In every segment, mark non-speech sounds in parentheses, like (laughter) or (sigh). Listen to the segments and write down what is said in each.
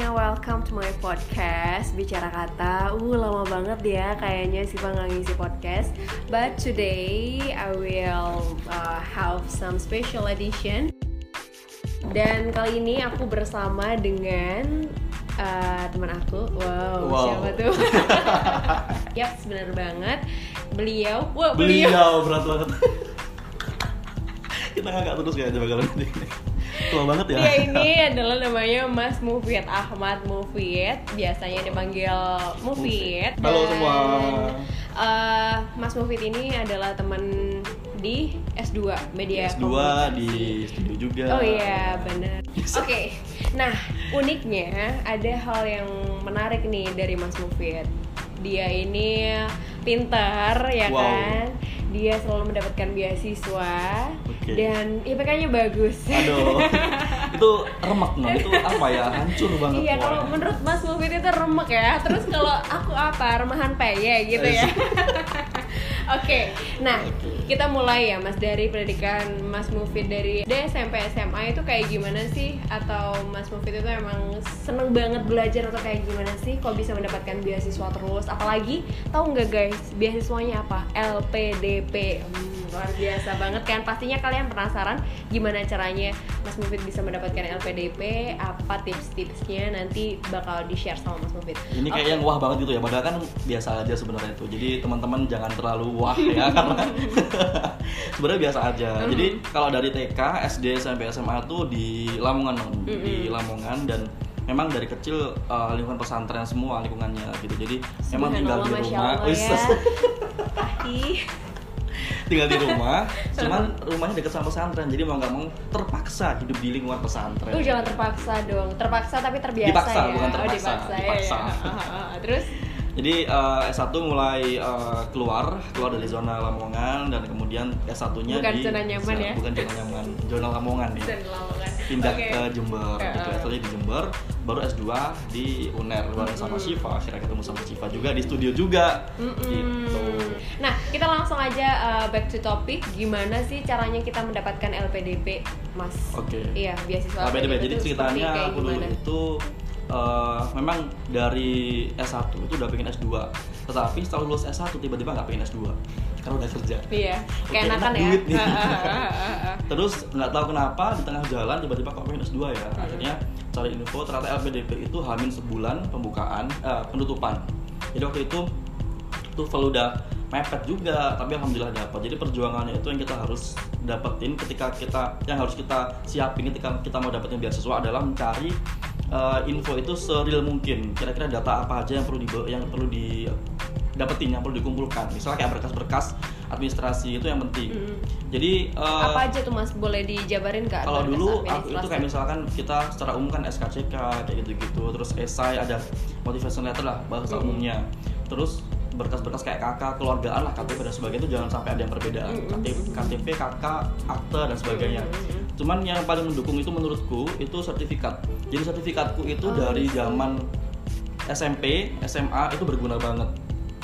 semuanya, welcome to my podcast Bicara Kata Uh, lama banget ya kayaknya sih nggak ngisi podcast But today I will uh, have some special edition Dan kali ini aku bersama dengan uh, teman aku Wow, Wow. siapa tuh? (laughs) Yap, benar banget Beliau, wah beliau, Beliau berat banget. (laughs) Kita ngangkat terus kayaknya bakal ini. Tua banget ya. Dia ini adalah namanya Mas Mufid Ahmad Mufid, biasanya dipanggil Mufid. Halo semua. eh, Mas Mufid ini adalah teman di S2 Media S2 Komunikasi. di studio juga. Oh iya, benar. Oke. Nah, uniknya ada hal yang menarik nih dari Mas Mufid. Dia ini pintar ya Wow. kan? Dia selalu mendapatkan beasiswa Oke. dan IPK-nya bagus. Aduh. (laughs) itu remek no, itu apa ya? Hancur banget. Iya, kalau menurut Mas Mufid itu remek ya. Terus kalau aku apa? Remahan peye gitu ya. (laughs) Oke, nah kita mulai ya Mas dari pendidikan Mas Mufid dari SD, SMP, SMA itu kayak gimana sih? Atau Mas Mufid itu emang seneng banget belajar atau kayak gimana sih? Kok bisa mendapatkan beasiswa terus? Apalagi tahu nggak guys, beasiswanya apa? LPDP. Hmm, luar biasa banget kan? Pastinya kalian penasaran gimana caranya Mas Mufid bisa mendapatkan LPDP? Apa tips-tipsnya? Nanti bakal di share sama Mas Mufid. Ini kayak Oke. yang wah banget gitu ya, padahal kan biasa aja sebenarnya itu. Jadi teman-teman jangan terlalu wah ya (laughs) karena (laughs) sebenarnya biasa aja. Mm-hmm. Jadi kalau dari TK, SD sampai SMA tuh di Lamongan, Non. di Lamongan dan memang dari kecil uh, lingkungan pesantren semua lingkungannya gitu. Jadi memang tinggal di rumah, ya. (laughs) Tinggal di rumah, (laughs) cuman rumahnya dekat sama pesantren. Jadi mau nggak mau terpaksa hidup di lingkungan pesantren. Uh, jangan terpaksa dong. Terpaksa tapi terbiasa Dipaksa, ya. bukan Oh, terpaksa. dipaksa, ya, Dipaksa. (laughs) ya. Ah. Terus Jadi eh, S1 mulai eh, keluar, keluar dari zona Lamongan dan kemudian S1-nya Bukan di zona nyaman ya? Bukan zona nyaman, zona Lamongan ya. Lamongan. Pindah Oke. ke Jember, Ya, gitu. ah. S1 di Jember, baru S2 di UNER bareng sama. Syifa. Akhirnya ketemu sama Syifa juga di studio juga. Mm-mm. Gitu. Nah, kita langsung aja uh, back to topic. Gimana sih caranya kita mendapatkan LPDP, Mas? Oke. Iya, beasiswa. Nah, beda-beda. itu Jadi ceritanya aku dulu itu eh, memang dari S1 itu udah pengen S2 Tetapi setelah lulus S1 tiba-tiba nggak pengen S2 Karena udah kerja Iya, kayak enakan enak ya. duit nih. (laughs) Terus nggak tahu kenapa di tengah jalan tiba-tiba kok pengen S2 ya. Hmm. Akhirnya cari info ternyata LPDP itu hamin sebulan pembukaan eh, penutupan. Jadi waktu itu TOEFL udah mepet juga, tapi alhamdulillah dapat. Jadi perjuangannya itu yang kita harus dapetin ketika kita yang harus kita siapin ketika kita mau dapetin beasiswa adalah mencari eh, info itu seril mungkin. Kira-kira data apa aja yang perlu di yang perlu di dapetin, yang perlu dikumpulkan. Misalnya kayak berkas-berkas administrasi itu yang penting. Mm. Jadi eh, Apa aja tuh Mas? Boleh dijabarin nggak? kalau dulu aku itu kayak misalkan kita secara umum kan SKCK kayak gitu-gitu terus esai ada motivation letter lah bahasa Mm-mm. umumnya terus berkas-berkas kayak kakak keluargaan lah KTP dan sebagainya itu jangan sampai ada yang perbedaan Mm-mm. KTP, KTP kakak akte dan sebagainya Mm-mm. cuman yang paling mendukung itu menurutku itu sertifikat jadi sertifikatku itu Oh, dari gitu. zaman SMP SMA itu berguna banget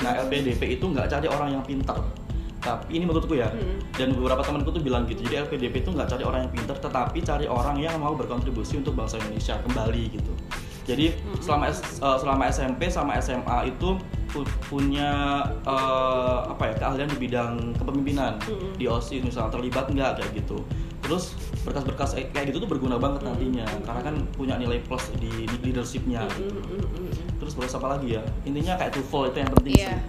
nah LPDP itu nggak cari orang yang pintar tapi ini menurutku ya Mm. dan beberapa temanku tuh bilang gitu. Jadi LPDP itu nggak cari orang yang pintar tetapi cari orang yang mau berkontribusi untuk bangsa Indonesia kembali gitu jadi Mm-mm. selama eh, selama SMP sama SMA itu pu- punya eh, apa ya keahlian di bidang kepemimpinan Mm-mm. di OSIS misalnya terlibat nggak kayak gitu terus berkas-berkas eh, kayak gitu tuh berguna banget nantinya karena kan punya nilai plus di, di leadershipnya Mm, gitu. terus terus apa lagi ya intinya kayak TOEFL itu yang penting Iya. sih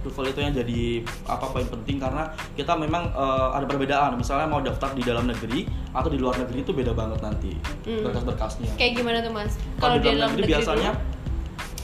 TOEFL itu yang jadi apa poin penting karena kita memang eh, ada perbedaan misalnya mau daftar di dalam negeri atau di luar negeri itu beda banget nanti Hmm. berkas-berkasnya Kayak gimana tuh Mas? kalau di dalam negeri, biasanya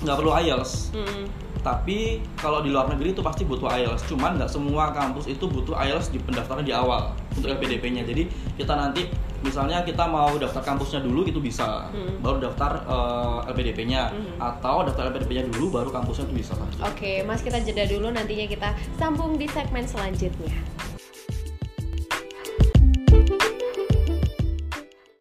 nggak perlu IELTS dulu? Mm. tapi kalau di luar negeri itu pasti butuh IELTS cuman nggak semua kampus itu butuh IELTS di pendaftaran di awal untuk LPDP-nya jadi kita nanti misalnya kita mau daftar kampusnya dulu itu bisa Hmm. baru daftar eh, LPDP-nya Hmm. atau daftar LPDP-nya dulu baru kampusnya itu bisa Oke, Mas kita jeda dulu nantinya kita sambung di segmen selanjutnya.